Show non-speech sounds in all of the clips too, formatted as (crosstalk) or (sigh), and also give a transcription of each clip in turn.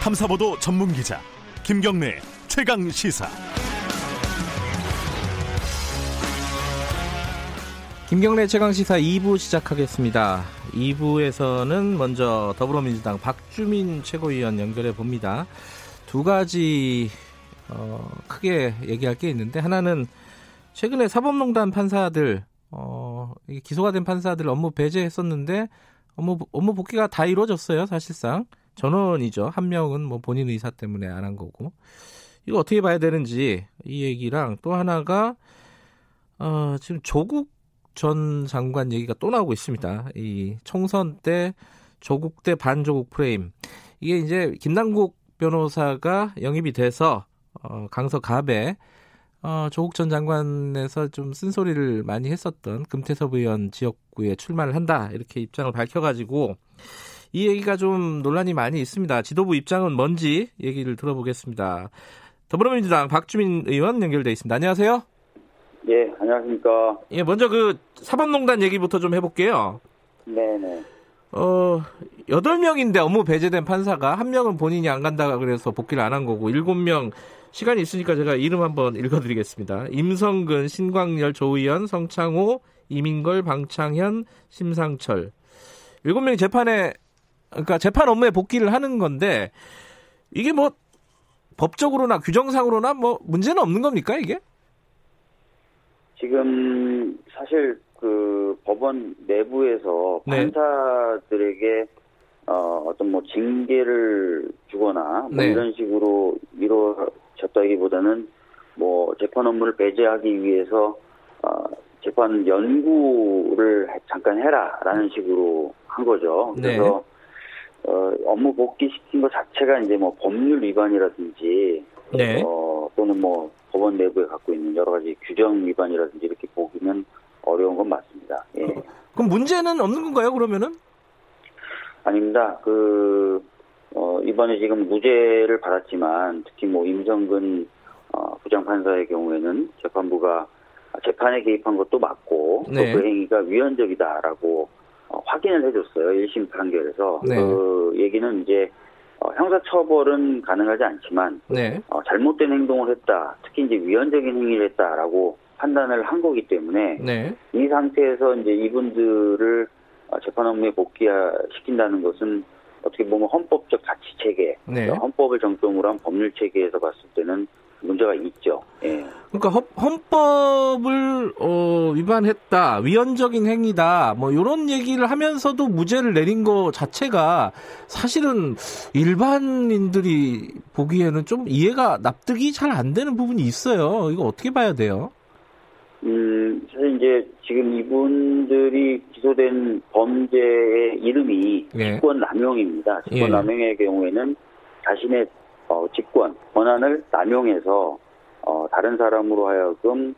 탐사보도 전문 기자 김경래 최강 시사. 김경래 최강 시사 2부 시작하겠습니다. 2부에서는 먼저 더불어민주당 박주민 최고위원 연결해 봅니다. 두 가지 어, 크게 얘기할 게 있는데 하나는 최근에 사법농단 판사들 어, 기소가 된 판사들 업무 배제했었는데 업무 업무 복귀가 다 이루어졌어요 사실상 전원이죠. 한 명은 뭐 본인 의사 때문에 안 한 거고. 이거 어떻게 봐야 되는지 이 얘기랑 또 하나가 어, 지금 조국 전 장관 얘기가 또 나오고 있습니다. 이 총선 때 조국 대 반조국 프레임. 이게 이제 김남국 변호사가 영입이 돼서 어, 강서 갑에 어, 조국 전 장관에서 좀 쓴소리를 많이 했었던 금태섭 의원 지역구에 출마를 한다. 이렇게 입장을 밝혀가지고 이 얘기가 좀 논란이 많이 있습니다. 지도부 입장은 뭔지 얘기를 들어보겠습니다. 더불어민주당 박주민 의원 연결돼 있습니다. 안녕하세요. 예, 안녕하십니까. 예, 먼저 그 사법농단 얘기부터 좀 해볼게요. 네네. 어, 8명인데 업무 배제된 판사가 한 명은 본인이 안 간다가 그래서 복귀를 안 한 거고 7명 시간이 있으니까 제가 이름 한번 읽어드리겠습니다. 임성근, 신광열, 조의연, 성창호, 이민걸, 방창현, 심상철. 7명이 재판에 그러니까 재판 업무에 복귀를 하는 건데 이게 뭐 법적으로나 규정상으로나 뭐 문제는 없는 겁니까 이게? 지금 사실 그 법원 내부에서 네. 판사들에게 어, 어떤 뭐 징계를 주거나 뭐 네. 이런 식으로 이루어졌다기보다는 뭐 재판 업무를 배제하기 위해서 어, 재판 연구를 해- 잠깐 해라라는 식으로 한 거죠. 네. 그래서 어, 업무 복귀시킨 것 자체가 이제 뭐 법률 위반이라든지 네. 어, 또는 뭐 법원 내부에 갖고 있는 여러 가지 규정 위반이라든지 이렇게 보기는 어려운 건 맞습니다. 예. 그럼 문제는 없는 건가요 그러면은? 아닙니다. 그, 어, 이번에 지금 무죄를 받았지만 특히 뭐 임성근 어, 부장판사의 경우에는 재판부가 재판에 개입한 것도 맞고 네. 또그 행위가 위헌적이다라고 어, 확인을 해줬어요. 1심 판결에서. 네. 그 얘기는 이제 어, 형사처벌은 가능하지 않지만 네. 어, 잘못된 행동을 했다. 특히 이제 위헌적인 행위를 했다라고 판단을 한 거기 때문에 네. 이 상태에서 이제 이분들을 어, 재판 업무에 복귀시킨다는 것은 어떻게 보면 헌법적 가치 체계, 네. 헌법을 정점으로 한 법률 체계에서 봤을 때는 문제가 있죠. 예. 그러니까 헌, 헌법을 어, 위반했다, 위헌적인 행위다, 뭐 이런 얘기를 하면서도 무죄를 내린 거 자체가 사실은 일반인들이 보기에는 좀 이해가 납득이 잘 안 되는 부분이 있어요. 이거 어떻게 봐야 돼요? 음, 사실 이제 지금 이분들이 기소된 범죄의 이름이 예. 직권 남용입니다. 직권 예. 남용의 경우에는 자신의 어, 직권, 권한을 남용해서 어, 다른 사람으로 하여금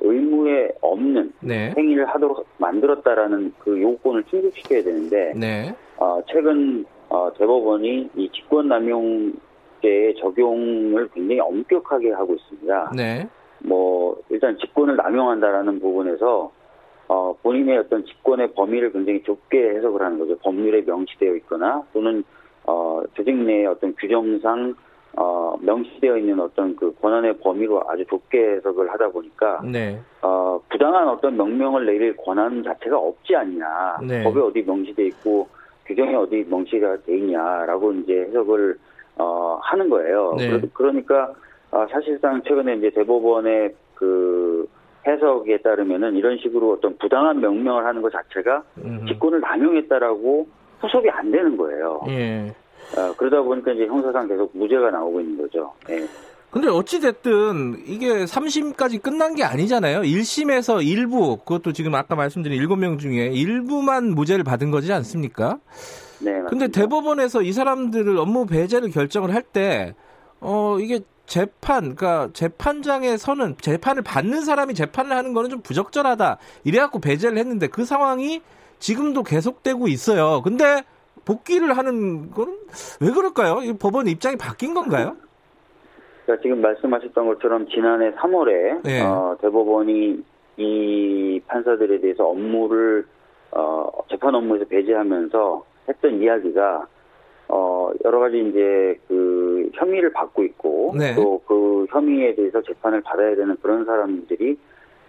의무에 없는 네. 행위를 하도록 만들었다라는 그 요건을 충족시켜야 되는데 네. 어, 최근 어, 대법원이 이 직권남용죄의 적용을 굉장히 엄격하게 하고 있습니다. 네. 뭐 일단 직권을 남용한다라는 부분에서 어, 본인의 어떤 직권의 범위를 굉장히 좁게 해석을 하는 거죠. 법률에 명시되어 있거나 또는 어, 조직 내의 어떤 규정상 어, 명시되어 있는 어떤 그 권한의 범위로 아주 좁게 해석을 하다 보니까 네. 어, 부당한 어떤 명령을 내릴 권한 자체가 없지 않냐. 네. 법에 어디 명시돼 있고 규정에 어디 명시가 돼 있냐라고 이제 해석을 어, 하는 거예요. 네. 그러- 그러니까 어, 사실상 최근에 이제 대법원의 그 해석에 따르면은 이런 식으로 어떤 부당한 명령을 하는 것 자체가 음. 직권을 남용했다라고 후속이 안 되는 거예요. 예. 어, 그러다 보니까 이제 형사상 계속 무죄가 나오고 있는 거죠. 예. 근데 어찌됐든 이게 3심까지 끝난 게 아니잖아요. 1심에서 일부, 그것도 지금 아까 말씀드린 7명 중에 일부만 무죄를 받은 거지 않습니까? 네. 근데 맞습니다. 대법원에서 이 사람들을 업무 배제를 결정을 할 때, 어, 이게 재판, 그러니까 재판장의 선은 재판을 받는 사람이 재판을 하는 거는 좀 부적절하다. 이래갖고 배제를 했는데 그 상황이 지금도 계속되고 있어요. 근데 복귀를 하는 거는 왜 그럴까요? 이 법원 입장이 바뀐 건가요? 그러니까 지금 말씀하셨던 것처럼 지난해 3월에 네. 어, 대법원이 이 판사들에 대해서 업무를 어, 재판 업무에서 배제하면서 했던 이야기가 어, 어, 여러 가지 이제 그 혐의를 받고 있고 네. 또그 혐의에 대해서 재판을 받아야 되는 그런 사람들이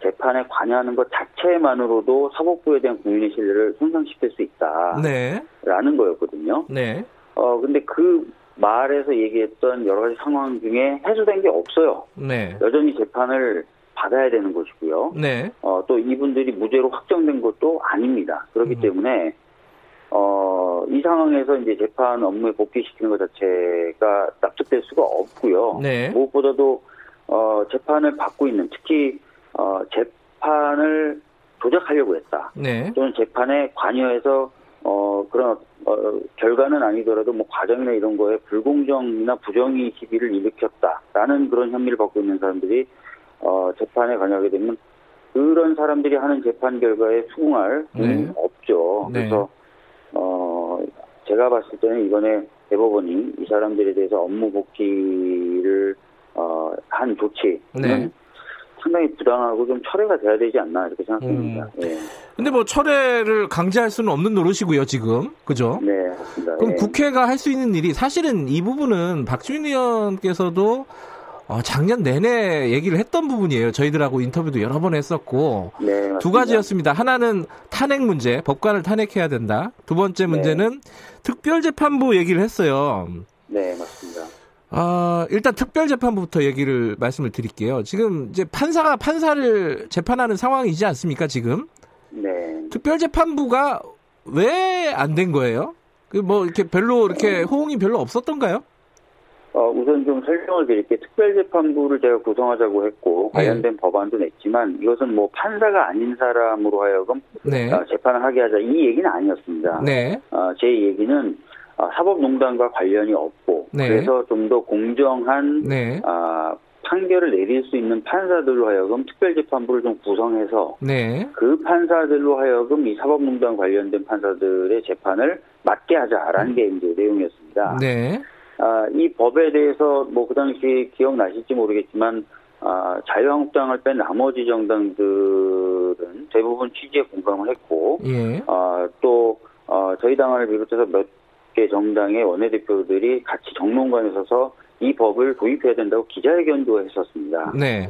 재판에 관여하는 것 자체만으로도 사법부에 대한 국민의 신뢰를 손상시킬 수 있다라는 네. 거였거든요. 네. 어, 근데 그 말에서 얘기했던 여러 가지 상황 중에 해소된 게 없어요. 네. 여전히 재판을 받아야 되는 것이고요. 네. 어, 또 이분들이 무죄로 확정된 것도 아닙니다. 그렇기 음. 때문에 어, 이 상황에서 이제 재판 업무에 복귀시키는 것 자체가 납득될 수가 없고요. 네. 무엇보다도 어, 재판을 받고 있는 특히 어, 재판을 조작하려고 했다. 네. 또는 재판에 관여해서 어, 그런 어, 결과는 아니더라도 뭐 과정이나 이런 거에 불공정이나 부정의 시비를 일으켰다라는 그런 혐의를 받고 있는 사람들이 어, 재판에 관여하게 되면 그런 사람들이 하는 재판 결과에 수긍할 네. 네. 없죠. 네. 그래서 어, 제가 봤을 때는 이번에 대법원이 이 사람들에 대해서 업무 복귀를 어, 한 조치는 네. 상당히 부당하고 좀 철회가 돼야 되지 않나 이렇게 생각합니다. 음. 예. 근데 뭐 철회를 강제할 수는 없는 노릇이고요, 지금. 그죠? 네, 맞습니다. 그럼 예. 국회가 할 수 있는 일이 사실은 이 부분은 박주민 의원께서도 어, 작년 내내 얘기를 했던 부분이에요. 저희들하고 인터뷰도 여러 번 했었고 네, 맞습니다. 두 가지였습니다. 하나는 탄핵 문제, 법관을 탄핵해야 된다. 두 번째 문제는 특별재판부 얘기를 했어요. 네, 맞습니다. 아, 일단 특별 재판부부터 얘기를 말씀을 드릴게요. 지금 이제 판사가 판사를 재판하는 상황이지 않습니까, 지금? 네. 특별 재판부가 왜 안 된 거예요? 그 뭐 이렇게 별로 이렇게 호응이 별로 없었던가요? 어, 우선 좀 설명을 드릴게요. 특별재판부를 제가 구성하자고 했고 네. 관련된 법안도 냈지만 이것은 뭐 판사가 아닌 사람으로 하여금 네. 어, 재판을 하게 하자 이 얘기는 아니었습니다. 네. 어, 제 얘기는 어, 사법농단과 관련이 없고 네. 그래서 좀 더 공정한 네. 아, 판결을 내릴 수 있는 판사들로 하여금 특별재판부를 좀 구성해서 네. 그 판사들로 하여금 이 사법농단 관련된 판사들의 재판을 맡게 하자라는 게 이제 내용이었습니다. 네. 아, 이 법에 대해서 뭐 그 당시 기억나실지 모르겠지만 아, 자유한국당을 뺀 나머지 정당들은 대부분 취지에 공감을 했고 예. 아, 또 어, 저희 당을 비롯해서 몇 개 정당의 원내대표들이 같이 정론관에 서서 이 법을 도입해야 된다고 기자회견도 했었습니다. 네.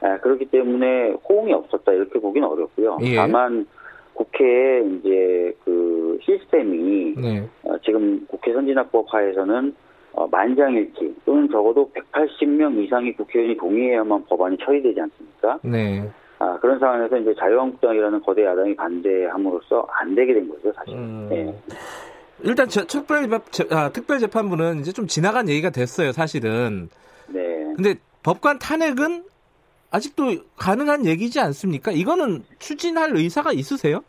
아, 그렇기 때문에 호응이 없었다 이렇게 보기는 어렵고요. 예. 다만 국회에 이제 그 시스템이 네. 어, 지금 국회 선진화법 하에서는 어, 만장일치 또는 적어도 180명 이상의 국회의원이 동의해야만 법안이 처리되지 않습니까? 네. 아, 그런 상황에서 이제 자유한국당이라는 거대 야당이 반대함으로써 안 되게 된 거죠, 사실. 음. 예. 일단 저, 특별 아, 특별 재판부는 이제 좀 지나간 얘기가 됐어요, 사실은. 네. 근데 법관 탄핵은 아직도 가능한 얘기지 않습니까? 이거는 추진할 의사가 있으세요?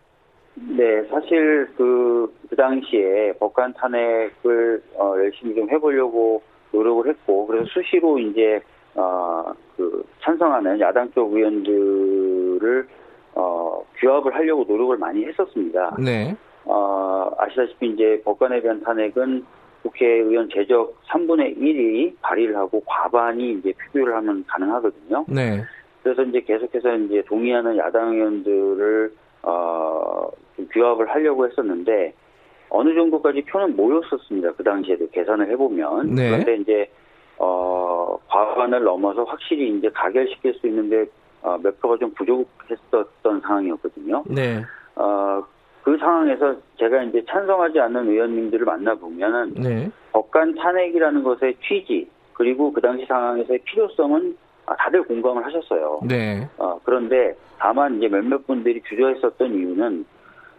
네, 사실 그, 그 당시에 법관 탄핵을 어, 열심히 좀 해보려고 노력을 했고, 그래서 수시로 이제, 어, 그, 찬성하는 야당 쪽 의원들을, 어, 규합을 하려고 노력을 많이 했었습니다. 네. 어, 아시다시피 이제 법관에 대한 탄핵은 국회의원 제적 3분의 1이 발의를 하고 과반이 이제 표결을 하면 가능하거든요. 네. 그래서 이제 계속해서 이제 동의하는 야당 의원들을 어, 좀 규합을 하려고 했었는데 어느 정도까지 표는 모였었습니다. 그 당시에도 계산을 해보면 네. 그런데 이제 어, 과반을 넘어서 확실히 이제 가결시킬 수 있는데 어, 몇 표가 좀 부족했었던 상황이었거든요. 네. 어, 그 상황에서 제가 이제 찬성하지 않는 의원님들을 만나보면은 네. 법관 탄핵이라는 것의 취지 그리고 그 당시 상황에서의 필요성은 아, 다들 공감을 하셨어요. 네. 어, 그런데 다만 이제 몇몇 분들이 주저했었던 이유는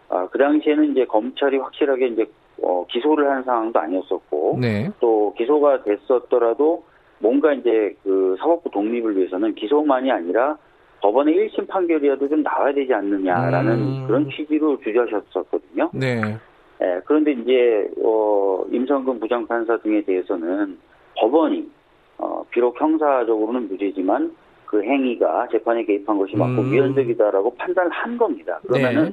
아, 그 당시에는 이제 검찰이 확실하게 이제 어, 기소를 한 상황도 아니었었고 네. 또 기소가 됐었더라도 뭔가 이제 그 사법부 독립을 위해서는 기소만이 아니라 법원의 1심 판결이라도 좀 나와야 되지 않느냐라는 음. 그런 취지로 주저하셨었거든요. 네. 예, 그런데 이제 어, 임성근 부장판사 등에 대해서는 법원이 어, 비록 형사적으로는 무죄지만 그 행위가 재판에 개입한 것이 맞고 음. 위헌적이다라고 판단을 한 겁니다. 그러면은 네.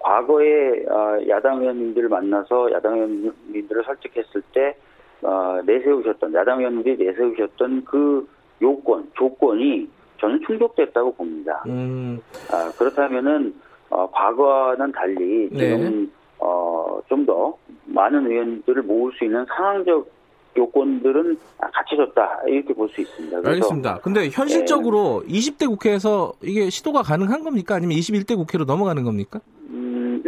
과거에 어, 야당 의원님들을 만나서 야당 의원님들을 설득했을 때 어, 내세우셨던 야당 의원님들이 내세우셨던 그 요건 조건이 저는 충족됐다고 봅니다. 음. 아, 그렇다면은 어, 과거와는 달리 지금 어, 좀 더 많은 의원들을 모을 수 있는 상황적 요건들은 갖춰졌다 이렇게 볼 수 있습니다. 알겠습니다. 근데 현실적으로 네. 20대 국회에서 이게 시도가 가능한 겁니까? 아니면 21대 국회로 넘어가는 겁니까?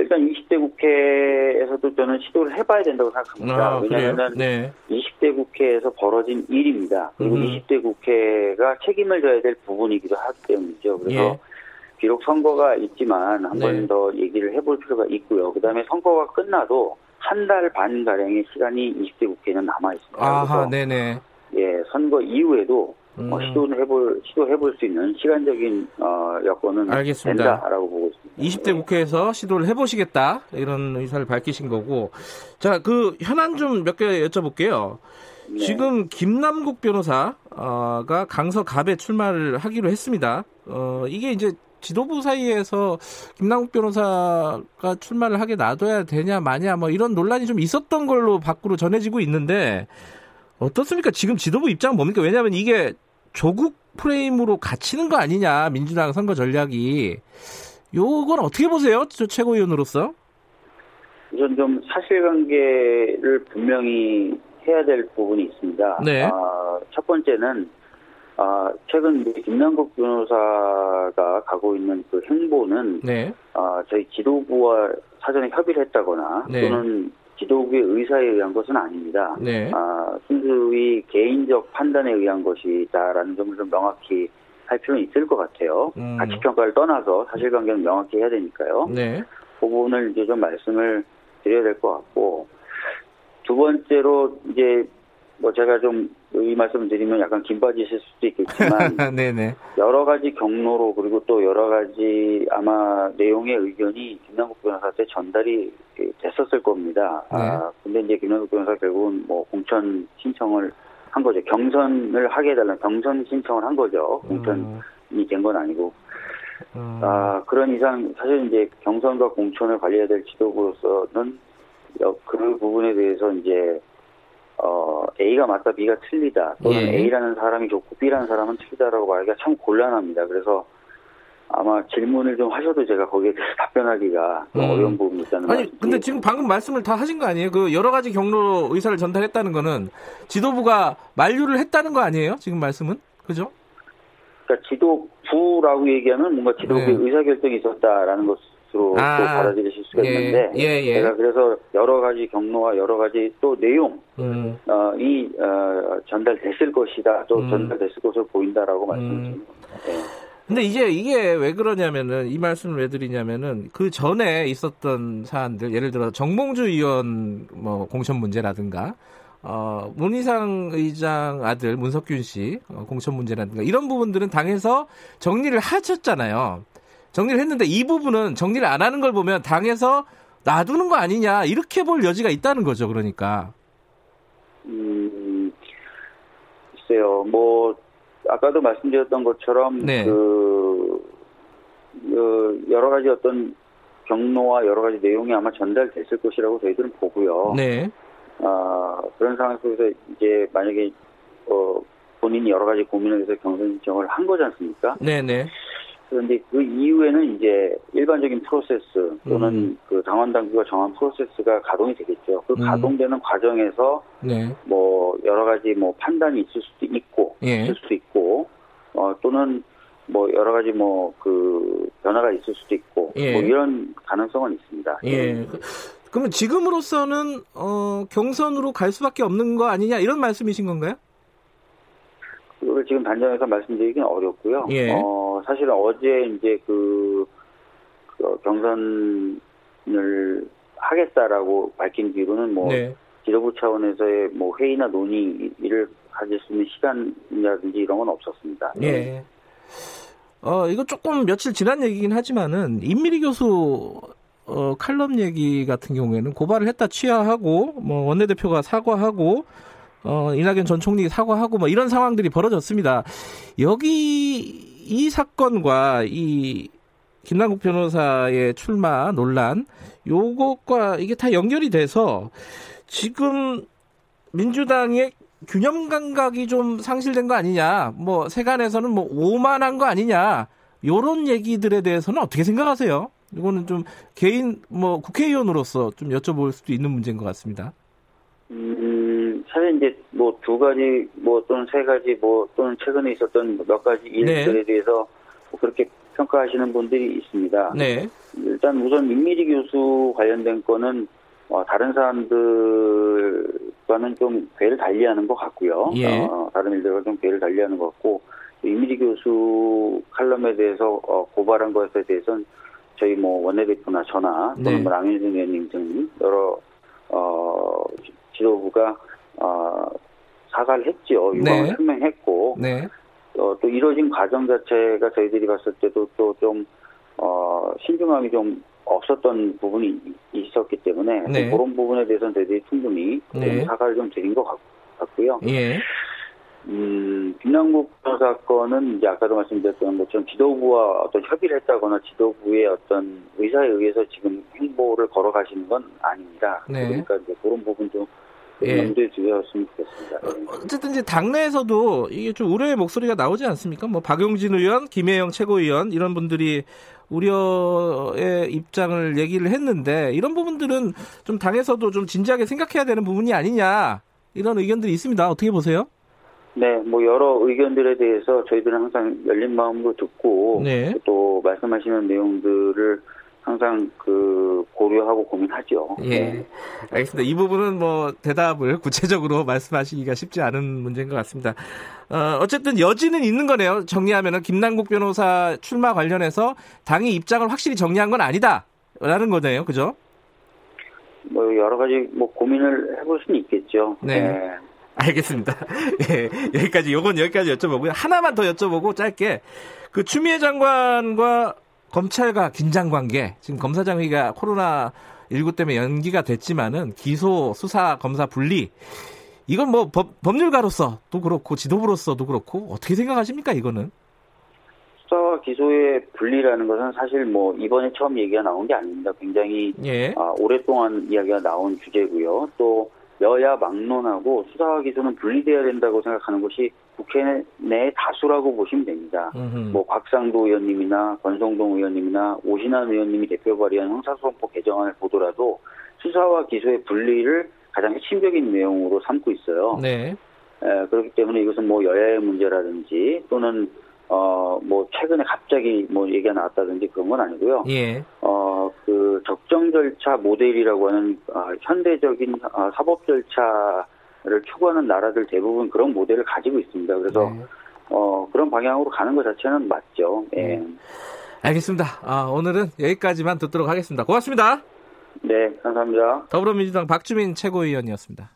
음, 일단 20대 국회에서도 저는 시도를 해봐야 된다고 생각합니다. 아, 왜냐하면 네. 20대 국회에서 벌어진 일입니다. 그리고 음. 20대 국회가 책임을 져야 될 부분이기도 하기 때문이죠. 그래서 예. 비록 선거가 있지만 한 번더 네. 얘기를 해볼 필요가 있고요. 그다음에 선거가 끝나도 한 달 반 가량의 시간이 20대 국회는 남아 있습니다. 아하, 네네. 예, 선거 이후에도 음. 어, 시도를 해볼 시도해볼 수 있는 시간적인 어, 여건은 알겠습니다. 된다라고 보고 있습니다. 20대 네. 국회에서 시도를 해보시겠다 이런 의사를 밝히신 거고, 자 그 현안 좀 몇 개 여쭤볼게요. 네. 지금 김남국 변호사가 강서 갑에 출마를 하기로 했습니다. 어, 이게 이제 지도부 사이에서 김남국 변호사가 출마를 하게 놔둬야 되냐 마냐 뭐 이런 논란이 좀 있었던 걸로 밖으로 전해지고 있는데 어떻습니까? 지금 지도부 입장 은 뭡니까? 왜냐하면 이게 조국 프레임으로 갇히는 거 아니냐 민주당 선거 전략이 요건 어떻게 보세요? 저 최고위원으로서? 우선 좀 사실관계를 분명히 해야 될 부분이 있습니다. 네. 아, 첫 번째는 아, 최근 김남국 변호사가 가고 있는 그 행보는 네. 아, 저희 지도부와 사전에 협의를 했다거나 네. 또는 지도부의 의사에 의한 것은 아닙니다. 네. 아, 순수히 개인적 판단에 의한 것이다라는 점을 좀 명확히 할 필요는 있을 것 같아요. 음. 가치 평가를 떠나서 사실관계는 명확히 해야 되니까요. 네. 그 부분을 이제 좀 말씀을 드려야 될 것 같고 두 번째로 이제 뭐 제가 좀 이 말씀을 드리면 약간 긴 빠지실 수도 있겠지만 네네. (laughs) 여러 가지 경로로 그리고 또 여러 가지 아마 내용의 의견이 김남국 변호사한테 전달이 됐었을 겁니다. 네. 아 근데 이제 김남국 변호사 결국은 뭐 공천 신청을 한 거죠. 경선을 하게 해달라는 경선 신청을 한 거죠. 공천이 음. 된건 아니고. 음. 아 그런 이상 사실 이제 경선과 공천을 관리해야 될 지도부로서는 그 부분에 대해서 이제 어, A가 맞다, B가 틀리다. 또는 예. A라는 사람이 좋고 B라는 사람은 틀리다라고 말하기가 참 곤란합니다. 그래서 아마 질문을 좀 하셔도 제가 거기에 대해서 답변하기가 음. 어려운 부분이 있다는 아니, 근데 지금 방금 말씀을 다 하신 거 아니에요? 그 여러 가지 경로로 의사를 전달했다는 거는 지도부가 만류를 했다는 거 아니에요? 지금 말씀은? 그죠? 그러니까 지도부라고 얘기하면 뭔가 지도부의 네. 의사결정이 있었다라는 것 것으로 아, 또 받아들이실 수가 예, 있는데 예, 예. 제가 그래서 여러 가지 경로와 여러 가지 또 내용 음. 어, 이 어, 전달됐을 것이다 또 음. 전달됐을 것으로 보인다라고 말씀드립니다. 음. 예. 근데 이제 이게 왜 그러냐면은 이 말씀을 왜 드리냐면은 그 전에 있었던 사안들 예를 들어 정몽주 의원 뭐 공천 문제라든가 어, 문희상 의장 아들 문석균 씨 어, 공천 문제라든가 이런 부분들은 당에서 정리를 하셨잖아요. 정리를 했는데 이 부분은 정리를 안 하는 걸 보면 당에서 놔두는 거 아니냐 이렇게 볼 여지가 있다는 거죠. 그러니까. 음, 글쎄요. 뭐 아까도 말씀드렸던 것처럼 네. 그, 그 여러 가지 어떤 경로와 여러 가지 내용이 아마 전달됐을 것이라고 저희들은 보고요. 네. 아 그런 상황 속에서 이제 만약에 어, 본인이 여러 가지 고민을 해서 경선 신청을 한 거지 않습니까? 네네. 그런데 그 이후에는 이제 일반적인 프로세스 또는 음. 그 당원 당규가 정한 프로세스가 가동이 되겠죠. 그 음. 가동되는 과정에서 네. 뭐 여러 가지 뭐 판단이 있을 수도 있고 예. 있을 수도 있고 어 또는 뭐 여러 가지 뭐 그 변화가 있을 수도 있고 예. 뭐 이런 가능성은 있습니다. 예. 네. 그러면 지금으로서는 어 경선으로 갈 수밖에 없는 거 아니냐 이런 말씀이신 건가요? 그걸 지금 단정해서 말씀드리기는 어렵고요. 예. 어, 사실은 어제 이제 그, 그 경선을 하겠다라고 밝힌 뒤로는 뭐 네. 지도부 차원에서의 뭐 회의나 논의를 가질 수 있는 시간이라든지 이런 건 없었습니다. 예. 어, 이거 조금 며칠 지난 얘기긴 하지만은 임미리 교수 어, 칼럼 얘기 같은 경우에는 고발을 했다 취하하고 뭐 원내대표가 사과하고 어, 이낙연 전 총리 사과하고 뭐 이런 상황들이 벌어졌습니다. 여기 이 사건과 이 김남국 변호사의 출마 논란 요것과 이게 다 연결이 돼서 지금 민주당의 균형 감각이 좀 상실된 거 아니냐, 뭐 세간에서는 뭐 오만한 거 아니냐, 요런 얘기들에 대해서는 어떻게 생각하세요? 이거는 좀 개인 뭐 국회의원으로서 좀 여쭤볼 수도 있는 문제인 것 같습니다. 음, 사실 이제 뭐 두 가지 뭐 또는 세 가지 뭐 또는 최근에 있었던 몇 가지 일들에 네. 대해서 뭐 그렇게 평가하시는 분들이 있습니다. 네. 일단 우선 민미리 교수 관련된 거는 어, 다른 사람들과는 좀 궤를 달리하는 것 같고요. 예. 어, 다른 일들과 좀 궤를 달리하는 것 같고 이미리 교수 칼럼에 대해서 어, 고발한 것에 대해서는 저희 뭐 원내대표나 저나 또는 네. 뭐 남인순 의원님 등 여러 어, 지- 지도부가 어, 사과를 했죠. 유감을 네. 표명했고 네. 어, 또 이뤄진 과정 자체가 저희들이 봤을 때도 또 좀, 어, 신중함이 좀 없었던 부분이 이- 있었기 때문에 네. 그런 부분에 대해서는 저희들이 충분히 네. 좀 사과를 좀 드린 것 같, 같고요. 예. 음, 김남국 변호사 건은 이제 아까도 말씀드렸던 것처럼 지도부와 어떤 협의를 했다거나 지도부의 어떤 의사에 의해서 지금 행보를 걸어가시는 건 아닙니다. 네. 그러니까 이제 그런 부분도 예. 염두에 두셨으면 좋겠습니다. 네. 어쨌든 이제 당내에서도 이게 좀 우려의 목소리가 나오지 않습니까? 뭐 박용진 의원, 김혜영 최고위원 이런 분들이 우려의 입장을 얘기를 했는데 이런 부분들은 좀 당에서도 좀 진지하게 생각해야 되는 부분이 아니냐 이런 의견들이 있습니다. 어떻게 보세요? 네, 뭐 여러 의견들에 대해서 저희들은 항상 열린 마음으로 듣고 네. 또 말씀하시는 내용들을 항상 그 고려하고 고민하죠. 예. 네. 알겠습니다. 이 부분은 뭐 대답을 (laughs) 구체적으로 말씀하시기가 쉽지 않은 문제인 것 같습니다. 어, 어쨌든 여지는 있는 거네요. 정리하면은 김남국 변호사 출마 관련해서 당이 입장을 확실히 정리한 건 아니다. 라는 거네요. 그죠? 뭐 여러 가지 뭐 고민을 해볼 수는 있겠죠. 네. 알겠습니다. (laughs) 예, 여기까지, 요건 여기까지 여쭤보고요. 하나만 더 여쭤보고 짧게. 그 추미애 장관과 검찰과 긴장 관계, 지금 검사장회가 코로나 19 때문에 연기가 됐지만은 기소, 수사, 검사 분리, 이건 뭐 법, 법률가로서도 그렇고 지도부로서도 그렇고 어떻게 생각하십니까, 이거는? 수사와 기소의 분리라는 것은 사실 뭐 이번에 처음 얘기가 나온 게 아닙니다. 굉장히 예. 아, 오랫동안 이야기가 나온 주제고요. 또 여야 막론하고 수사와 기소는 분리돼야 된다고 생각하는 것이 국회 내 다수라고 보시면 됩니다. 음흠. 뭐 곽상도 의원님이나 권성동 의원님이나 오신환 의원님이 대표 발의한 형사소송법 개정안을 보더라도 수사와 기소의 분리를 가장 핵심적인 내용으로 삼고 있어요. 네. 에, 그렇기 때문에 이것은 뭐 여야의 문제라든지 또는 어 뭐 최근에 갑자기 뭐 얘기가 나왔다든지 그런 건 아니고요. 예. 어 그 적정 절차 모델이라고 하는 아, 현대적인 아, 사법 절차 를 추구하는 나라들 대부분 그런 모델을 가지고 있습니다. 그래서 네. 어 그런 방향으로 가는 것 자체는 맞죠. 예. 알겠습니다. 아, 오늘은 여기까지만 듣도록 하겠습니다. 고맙습니다. 네, 감사합니다. 더불어민주당 박주민 최고위원이었습니다.